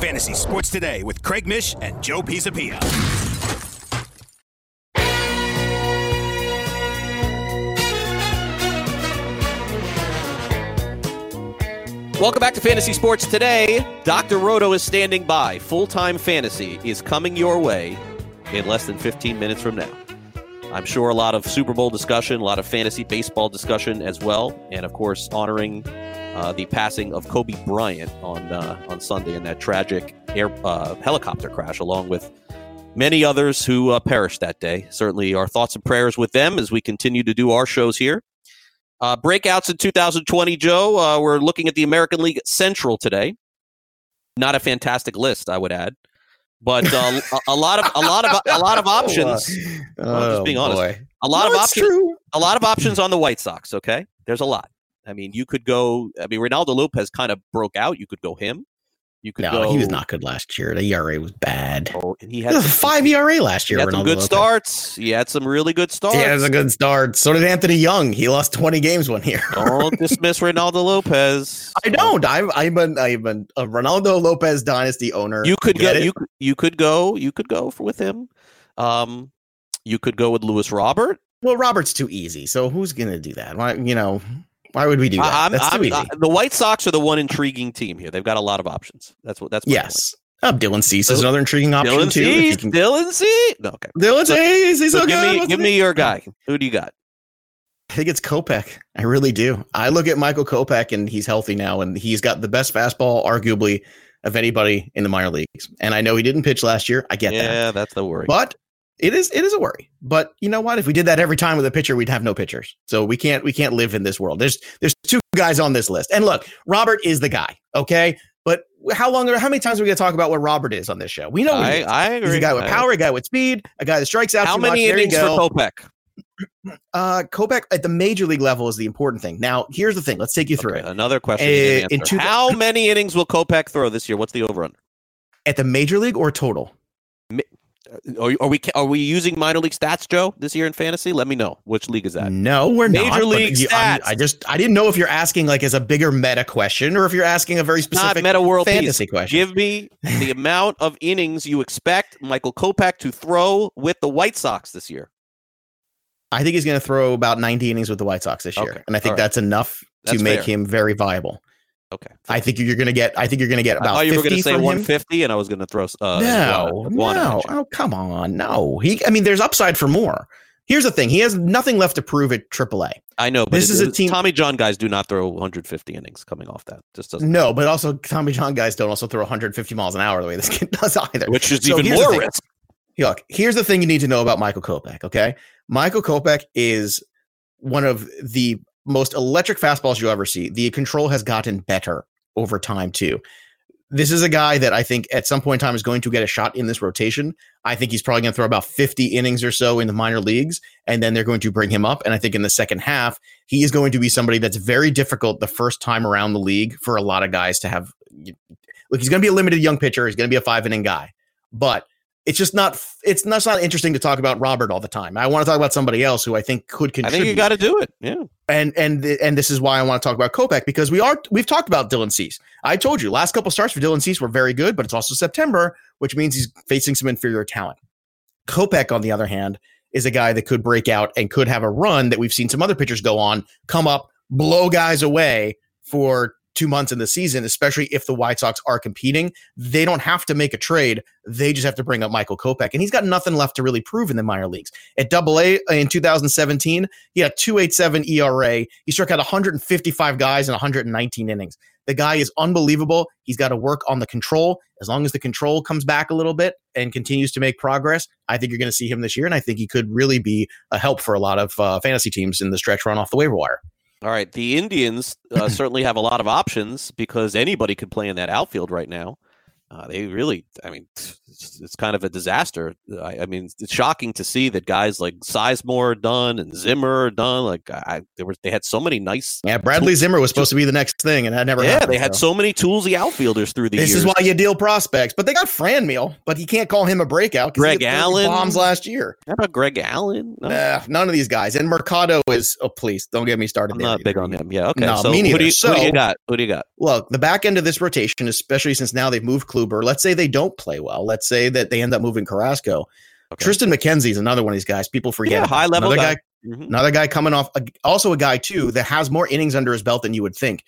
Fantasy Sports Today with Craig Mish and Joe Pisapia. Welcome back to Fantasy Sports Today. Dr. Roto is standing by. Full time fantasy is coming your way in less than 15 minutes from now. I'm sure a lot of Super Bowl discussion, a lot of fantasy baseball discussion as well, and of course, honoring uh, the passing of Kobe Bryant on uh, on Sunday in that tragic air uh, helicopter crash, along with many others who uh, perished that day. Certainly, our thoughts and prayers with them as we continue to do our shows here. Uh, breakouts in 2020, Joe. Uh, we're looking at the American League Central today. Not a fantastic list, I would add. But uh, a, a lot of a lot of a lot of options. Oh, just being honest. boy. A lot No, of options. true. A lot of options on the White Sox. Okay, there's a lot. I mean, you could go. I mean, Reynaldo Lopez kind of broke out. You could go him. You could No, go. he was not good last year. The ERA was bad. Oh, he had a five ERA last year. He had some good starts. He had some really good starts. He has a good start. So did Anthony Young. He lost 20 games one year. Don't dismiss Reynaldo Lopez. I don't. I'm I'm an I'm an, a Reynaldo Lopez dynasty owner. You could Get go. You could- you could go. You could go for with him. Um, you could go with Luis Robert. Well, Robert's too easy. So who's gonna do that? Why you know? Why would we do that? I'm, That's too easy. I- the White Sox are the one intriguing team here. They've got a lot of options. That's what. That's my yes. Uh, Dylan Cease is another intriguing option Dylan too. Cease. can- Dylan Cease. No, okay. Dylan Cease. He's So so give good. me give me your guy. Who do you got? I think it's Kopech. I really do. I look at Michael Kopech and he's healthy now, and he's got the best fastball, arguably, of anybody in the minor leagues. And I know he didn't pitch last year. I get that. Yeah, that's the worry. But it is it is a worry. But you know what? If we did that every time with a pitcher, we'd have no pitchers. So we can't we can't live in this world. There's there's two guys on this list. And look, Robert is the guy. Okay. But how long? How many times are we going to talk about what Robert is on this show? We know I, he. I agree. He's a guy with power, a guy with speed, a guy that strikes out. How many much. Innings for. Kopech? Uh, Kopech at the major league level is the important thing. Now, here's the thing. Let's take you through Okay, it. another question. Uh, in two- How many innings will Kopech throw this year? What's the over under? At the major league or total? Are, are we are we using minor league stats, Joe, this year in fantasy? Let me know which league is that. No, we're Major not. but league you- stats. I just I didn't know if you're asking like as a bigger meta question or if you're asking a very It's not specific meta world fantasy peace. question. Give me the amount of innings you expect Michael Kopech to throw with the White Sox this year. I think he's going to throw about 90 innings with the White Sox this year, Okay, and I think right. that's enough to make fair. him very viable. Okay. I think you're going to get. I think you're going to get about. thought you were going to 50 say from him. 150, and I was going to throw. Uh, No, Iguana no. Oh, come on. No. He. I mean, there's upside for more. Here's the thing. He has nothing left to prove at AAA. I know, but This is a team- Tommy John guys do not throw 150 innings coming off that. Just doesn't. No, but also Tommy John guys don't also throw 150 miles an hour the way this kid does either. Which is So even more risk. Look, here's the thing you need to know about Michael Kopech. Okay, Michael Kopech is one of the most electric fastballs you'll ever see. The control has gotten better over time too. This is a guy that I think at some point in time is going to get a shot in this rotation. I think he's probably going to throw about 50 innings or so in the minor leagues, and then they're going to bring him up. And I think in the second half, he is going to be somebody that's very difficult the first time around the league for a lot of guys to have. Look, he's going to be a limited young pitcher. He's going to be a five inning guy, but it's just not it's not, it's not interesting to talk about Robert all the time. I want to talk about somebody else who I think could contribute. I think you got to do it. Yeah. and and and this is why I want to talk about Kopech because we are we've talked about Dylan Cease. I told you last couple starts for Dylan Cease were very good, but it's also September, which means he's facing some inferior talent. Kopech, on the other hand, is a guy that could break out and could have a run that we've seen some other pitchers go on, come up, blow guys away for two months in the season, especially if the White Sox are competing. They don't have to make a trade. They just have to bring up Michael Kopech. And he's got nothing left to really prove in the minor leagues. At double A in 2017, he had a 287 ERA. He struck out 155 guys in 119 innings. The guy is unbelievable. He's got to work on the control. As long as the control comes back a little bit and continues to make progress, I think you're going to see him this year. And I think he could really be a help for a lot of uh, fantasy teams in the stretch run off the waiver wire. All right. The Indians uh, certainly have a lot of options because anybody could play in that outfield right now. Uh, they really, I mean, it's, it's kind of a disaster. I, I mean, it's shocking to see that guys like Sizemore are done and Zimmer are done. Like, I, there were, they had so many nice. Yeah, Bradley Zimmer was supposed to be the next thing, and that never Yeah, happened. they had so. so many toolsy outfielders through the This years. is why you deal prospects, but they got Franmil, but you can't call him a breakout. he Greg hit 30 Allen. bombs last year. How about Greg Allen? No, Nah, none of these guys. And Mercado is. Oh, please don't get me started. Not either. big on him. Yeah. Okay. No, so me who neither. do, you, who do So- you got? Who do you got? Look, the back end of this rotation, especially since now they've moved Kluber. Let's say they don't play well. Let's say that they end up moving Carrasco. Okay. Triston McKenzie is another one of these guys. People forget. Yeah, high level Another guy. guy. Mhm. Another guy coming off. Also, a guy too that has more innings under his belt than you would think.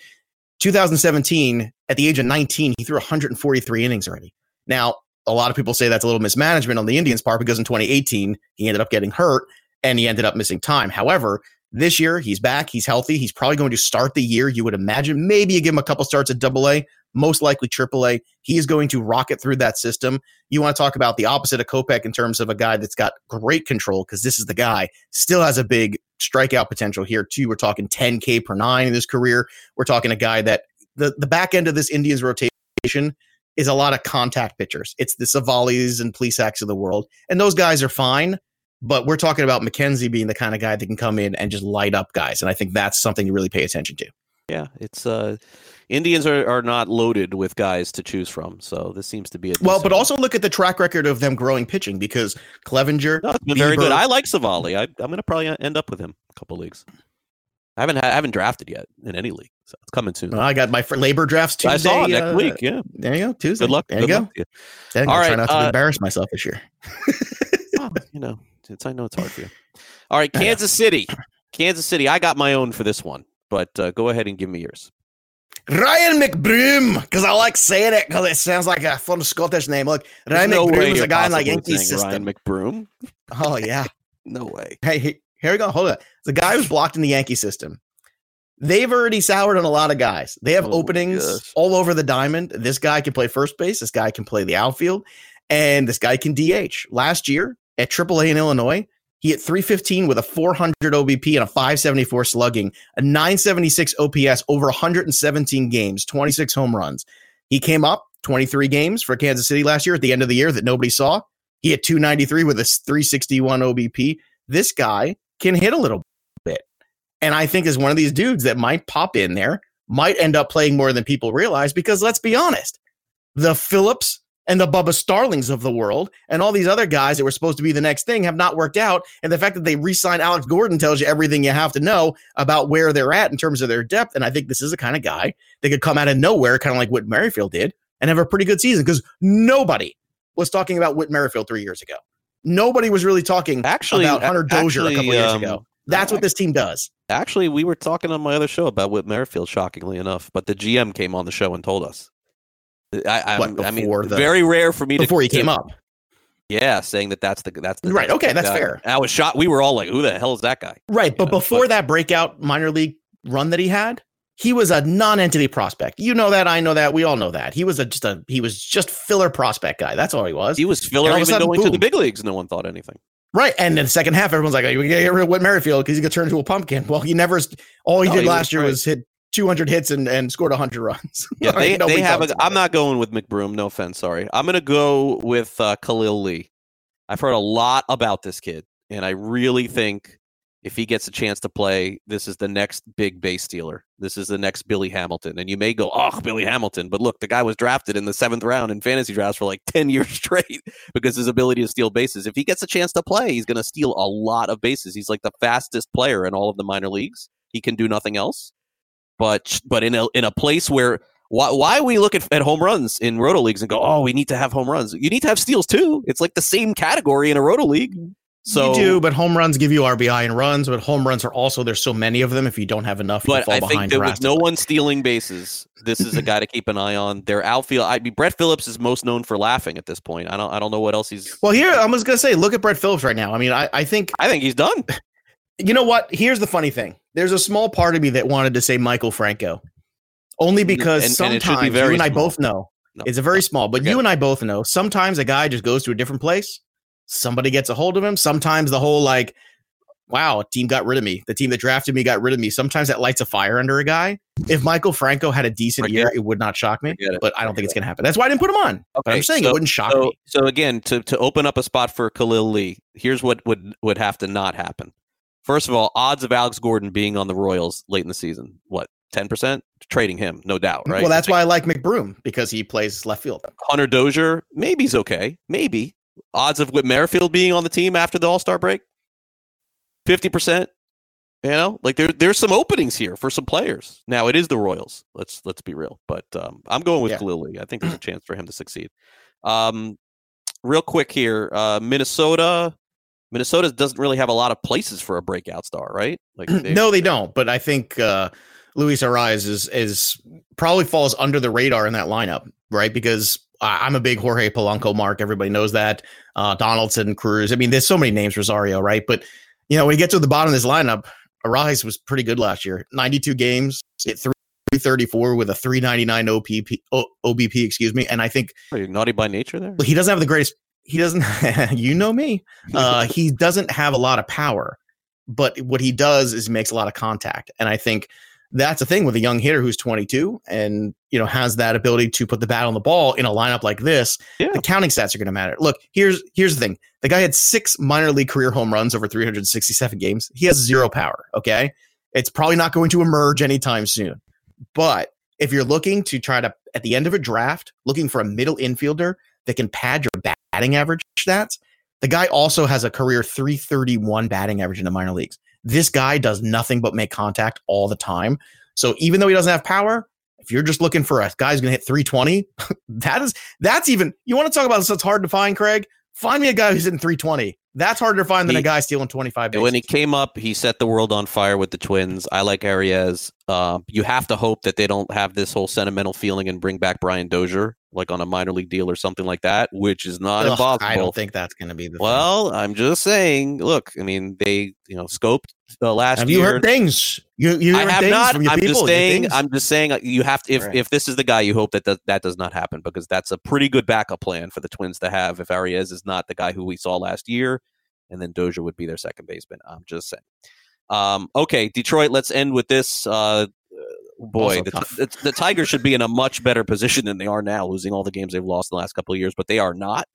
2017, at the age of 19, he threw 143 innings already. Now, a lot of people say that's a little mismanagement on the Indians' part because in 2018 he ended up getting hurt and he ended up missing time. However, this year he's back, he's healthy, he's probably going to start the year. You would imagine maybe you give him a couple starts at Double A, most likely Triple A. He is going to rocket through that system. You want to talk about the opposite of Kopech in terms of a guy that's got great control because this is the guy still has a big strikeout potential here too. We're talking 10K per nine in his career. We're talking a guy that the the back end of this Indians rotation is a lot of contact pitchers. It's the Civales and Plesacs of the world, and those guys are fine. But we're talking about McKenzie being the kind of guy that can come in and just light up guys, and I think that's something to really pay attention to. Yeah, it's uh, Indians are, are not loaded with guys to choose from, so this seems to be a Well, but also look at the track record of them growing pitching because Clevinger, No, very good. I like Civale. I, I'm going to probably end up with him a couple leagues. I haven't ha- I haven't drafted yet in any league, so it's coming soon. Well, I got my labor drafts Tuesday. I saw it next uh, week. Yeah, There you go, Tuesday. good luck. There good you go. luck to you. Dang, All I'll try right, not to uh, embarrass myself this year. Oh, you know, it's, I know it's hard for you. All right, Kansas City. Kansas City. I got my own for this one, but uh, go ahead and give me yours. Ryan McBroom, because I like saying it because it sounds like a fun Scottish name. Look, Ryan There's no McBroom is a guy in like Yankee system. Ryan McBroom. oh yeah. No way. Hey, he- here we go. Hold on. The guy who's blocked in the Yankee system. They've already soured on a lot of guys. They have Oh openings gosh. all over the diamond. This guy can play first base. This guy can play the outfield, and this guy can DH. Last year at AAA in Illinois, he hit 315 with a 400 OBP and a 574 slugging, a 976 OPS over 117 games, 26 home runs. He came up 23 games for Kansas City last year at the end of the year that nobody saw. He hit 293 with a 361 OBP. This guy can hit a little bit. And I think is one of these dudes that might pop in there, might end up playing more than people realize because let's be honest, the Phillips and the Bubba Starlings of the world and all these other guys that were supposed to be the next thing have not worked out. And the fact that they re-signed Alex Gordon tells you everything you have to know about where they're at in terms of their depth. And I think this is the kind of guy that could come out of nowhere, kind of like what Merrifield did, and have a pretty good season because nobody was talking about Whit Merrifield three years ago. Nobody was really talking Actually, about Hunter Dozier a actually, couple years um, ago. That's what this team does. Actually, we were talking on my other show about Whit Merrifield, shockingly enough, but the GM came on the show and told us. I, I, What, I mean, the- very rare for me to Before he to- came up. Yeah, saying that that's the that's the Right, okay, that's guy. fair. I was shocked. We were all like, "Who the hell is that guy?" Right. But know, before but- that breakout minor league run that he had, he was a non-entity prospect. You know that, I know that, we all know that. He was a just a he was just filler prospect guy. That's all he was. He was filler all of a even sudden, going to the big leagues. No one thought anything. right. And in the second half, everyone's like, we gotta get rid of Whit Merrifield because he's gonna turn into a pumpkin. Well, he never all he No, did he last year great. was hit 200 hits and, and scored 100 runs. Yeah, they, they have. A, I'm not going with McBroom. No offense. Sorry. I'm going to go with uh, Khalil Lee. I've heard a lot about this kid, and I really think if he gets a chance to play, this is the next big base stealer. This is the next Billy Hamilton. And you may go, oh, Billy Hamilton. But look, the guy was drafted in the seventh round in fantasy drafts for like 10 years straight because his ability to steal bases. If he gets a chance to play, he's going to steal a lot of bases. He's like the fastest player in all of the minor leagues. He can do nothing else. But but in a in a place where why why we look at, at home runs in roto leagues and go, oh, we need to have home runs. You need to have steals too. It's like the same category in a roto league. Mm-hmm. So you do, but home runs give you RBI and runs. But home runs are also there's so many of them. If you don't have enough, you But fall I think behind that with no one stealing bases, this is a guy to keep an eye on. Their outfield. I mean, Brett Phillips is most known for laughing at this point. I don't. I don't know what else he's. Well, here I was gonna say, look at Brett Phillips right now. I mean, I, I think I think he's done. You know what? Here's the funny thing. There's a small part of me that wanted to say Maikel Franco, only mm, because And- and be sometimes you and I small. both know No, it's a very no, small, but forget you and I both know sometimes a guy just goes to a different place. Somebody gets a hold of him. Sometimes the whole like, wow, a team got rid of me. The team that drafted me got rid of me. Sometimes that lights a fire under a guy. If Maikel Franco had a decent year, it. it would not shock me. But I don't think it's going to happen. That's why I didn't put him on. but I'm saying so- it wouldn't shock So, me. so again, to to open up a spot for Khalil Lee, here's what would would have to not happen. First of all, odds of Alex Gordon being on the Royals late in the season, what ten percent? Trading him, no doubt, right? Well, that's why I like McBroom because he plays left field. Hunter Dozier, maybe he's okay. Maybe. Odds of Whit Merrifield being on the team after the All Star break, fifty percent. You know, like there there's some openings here for some players. Now it is the Royals. Let's let's be real. But um, I'm going with Yeah. Khalil Lee. I think there's a chance for him to succeed. Um, real quick here, uh, Minnesota. Minnesota doesn't really have a lot of places for a breakout star, right? Like no, they don't. But I think uh, Luis Arraez is is probably falls under the radar in that lineup, right? Because I'm a big Jorge Polanco mark. Everybody knows that. Uh, Donaldson, Cruz. I mean, there's so many names. Rosario, right? But you know, when you get to the bottom of this lineup, Arraez was pretty good last year. 92 games, hit 334 with a 399 OPP, O- OBP, excuse me. And I think Are you naughty by nature there. he doesn't have the greatest. He doesn't. you know me. Uh, he doesn't have a lot of power, but what he does is he makes a lot of contact. And I think that's a thing with a young hitter who's 22 and you know has that ability to put the bat on the ball in a lineup like this. Yeah. The counting stats are going to matter. Look, here's here's the thing: the guy had six minor league career home runs over 367 games. He has zero power. Okay, it's probably not going to emerge anytime soon. But if you're looking to try to at the end of a draft, looking for a middle infielder that can pad your batting average stats, the guy also has a career 331 batting average in the minor leagues. This guy does nothing but make contact all the time. So even though he doesn't have power, if you're just looking for a guy who's going to hit 320, that is that's even you want to talk about this that's hard to find, Craig. Find me a guy who's hitting 320. That's harder to find than He- a guy stealing 25 bases. When he came up, he set the world on fire with the Twins. I like Arraez. Uh, you have to hope that they don't have this whole sentimental feeling and bring back Brian Dozier, like on a minor league deal or something like that, which is not Ugh, impossible. I don't think that's going to be the. thing. Well, I'm just saying. Look, I mean, they you know scoped uh, last have year. you heard things? You you I heard have things not. from your I'm people? just saying. I'm just saying. uh, You have to. If Right. if this is the guy, you hope that that does not happen because that's a pretty good backup plan for the Twins to have. If Arraez is not the guy who we saw last year, and then Dozier would be their second baseman. I'm just saying. Um, okay, Detroit. Let's end with this. Uh, boy, the, tough. the, the Tigers should be in a much better position than they are now, losing all the games they've lost in the last couple of years, but they are not.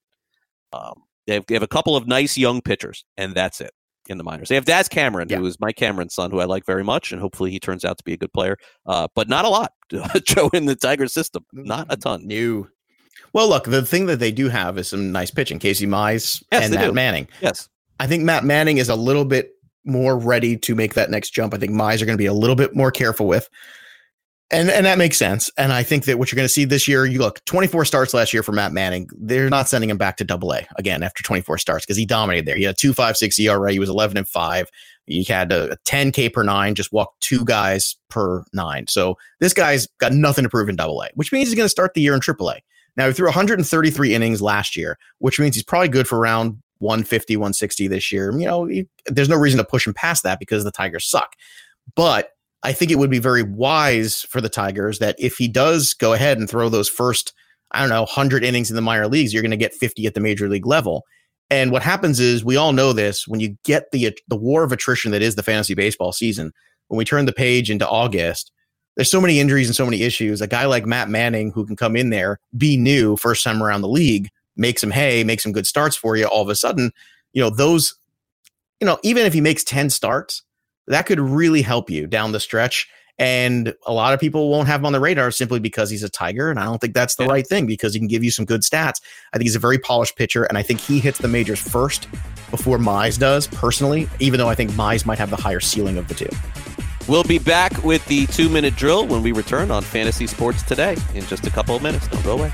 Um, they, have, they have a couple of nice young pitchers, and that's it in the minors. They have Daz Cameron, Yeah. who is Mike Cameron's son, who I like very much, and hopefully he turns out to be a good player. Uh, but not a lot, Joe, in the Tiger system. Not a ton. new. Well, look, the thing that they do have is some nice pitching. Casey Mize Yes, and Matt do. Manning. Yes. I think Matt Manning is a little bit more ready to make that next jump. I think Mize are going to be a little bit more careful with. And and that makes sense. And I think that what you're going to see this year, you look, 24 starts last year for Matt Manning. They're not sending him back to double A again after 24 starts because he dominated there. He had a 2.56 ERA. He was 11 and 5. He had a, a 10 K per nine, just walked two guys per nine. So this guy's got nothing to prove in double A, which means he's going to start the year in triple A. Now, he threw 133 innings last year, which means he's probably good for around 150, 160 this year. You know, he, there's no reason to push him past that because the Tigers suck. But I think it would be very wise for the Tigers that if he does go ahead and throw those first, I don't know, 100 innings in the minor leagues, you're going to get 50 at the major league level. And what happens is we all know this when you get the the war of attrition that is the fantasy baseball season. When we turn the page into August, there's so many injuries and so many issues. A guy like Matt Manning who can come in there, be new first time around the league, make some hay, make some good starts for you. All of a sudden, you know those, you know, even if he makes 10 starts, that could really help you down the stretch. And a lot of people won't have him on the radar simply because he's a Tiger. And I don't think that's the Yeah. right thing because he can give you some good stats. I think he's a very polished pitcher. And I think he hits the majors first before Mize does, personally, even though I think Mize might have the higher ceiling of the two. We'll be back with the two minute drill when we return on Fantasy Sports Today in just a couple of minutes. Don't go away.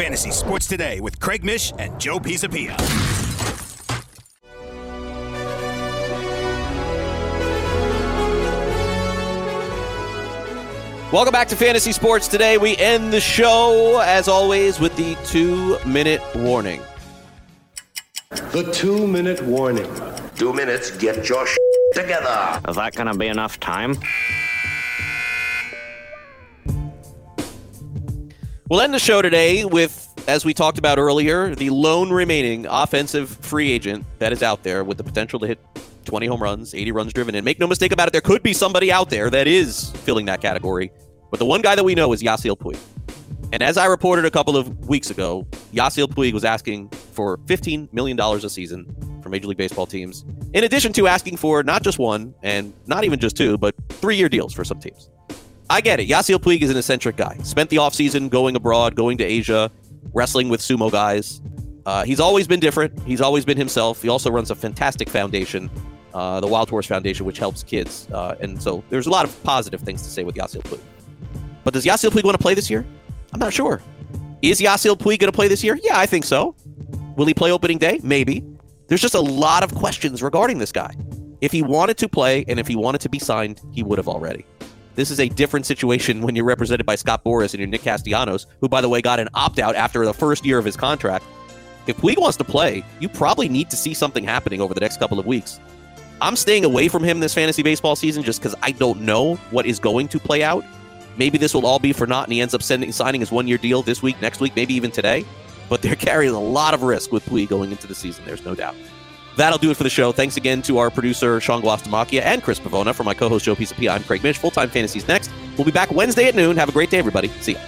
Fantasy Sports Today with Craig Mish and Joe Pisapia. Welcome back to Fantasy Sports Today. We end the show, as always, with the two minute warning. The two minute warning. Two minutes, get your sh- together. Is that gonna be enough time? We'll end the show today with, as we talked about earlier, the lone remaining offensive free agent that is out there with the potential to hit 20 home runs, 80 runs driven in. Make no mistake about it, there could be somebody out there that is filling that category. But the one guy that we know is Yasiel Puig. And as I reported a couple of weeks ago, Yasiel Puig was asking for $15 million a season for Major League Baseball teams, in addition to asking for not just one and not even just two, but three year deals for some teams. I get it. Yasiel Puig is an eccentric guy. Spent the offseason going abroad, going to Asia, wrestling with sumo guys. Uh, he's always been different. He's always been himself. He also runs a fantastic foundation, uh, the Wild Horse Foundation, which helps kids. Uh, and so there's a lot of positive things to say with Yasiel Puig. But does Yasiel Puig want to play this year? I'm not sure. Is Yasiel Puig going to play this year? Yeah, I think so. Will he play opening day? Maybe. There's just a lot of questions regarding this guy. If he wanted to play and if he wanted to be signed, he would have already. This is a different situation when you're represented by Scott Boras and you're Nick Castellanos, who, by the way, got an opt out after the first year of his contract. If Puig wants to play, you probably need to see something happening over the next couple of weeks. I'm staying away from him this fantasy baseball season just because I don't know what is going to play out. Maybe this will all be for naught and he ends up sending, signing his one year deal this week, next week, maybe even today. But they're carrying a lot of risk with Puig going into the season, there's no doubt. That'll do it for the show. Thanks again to our producer, Sean Guastamakia, and Chris Pavona. For my co host, Joe Pisapia, I'm Craig Mish. Full time fantasies next. We'll be back Wednesday at noon. Have a great day, everybody. See ya.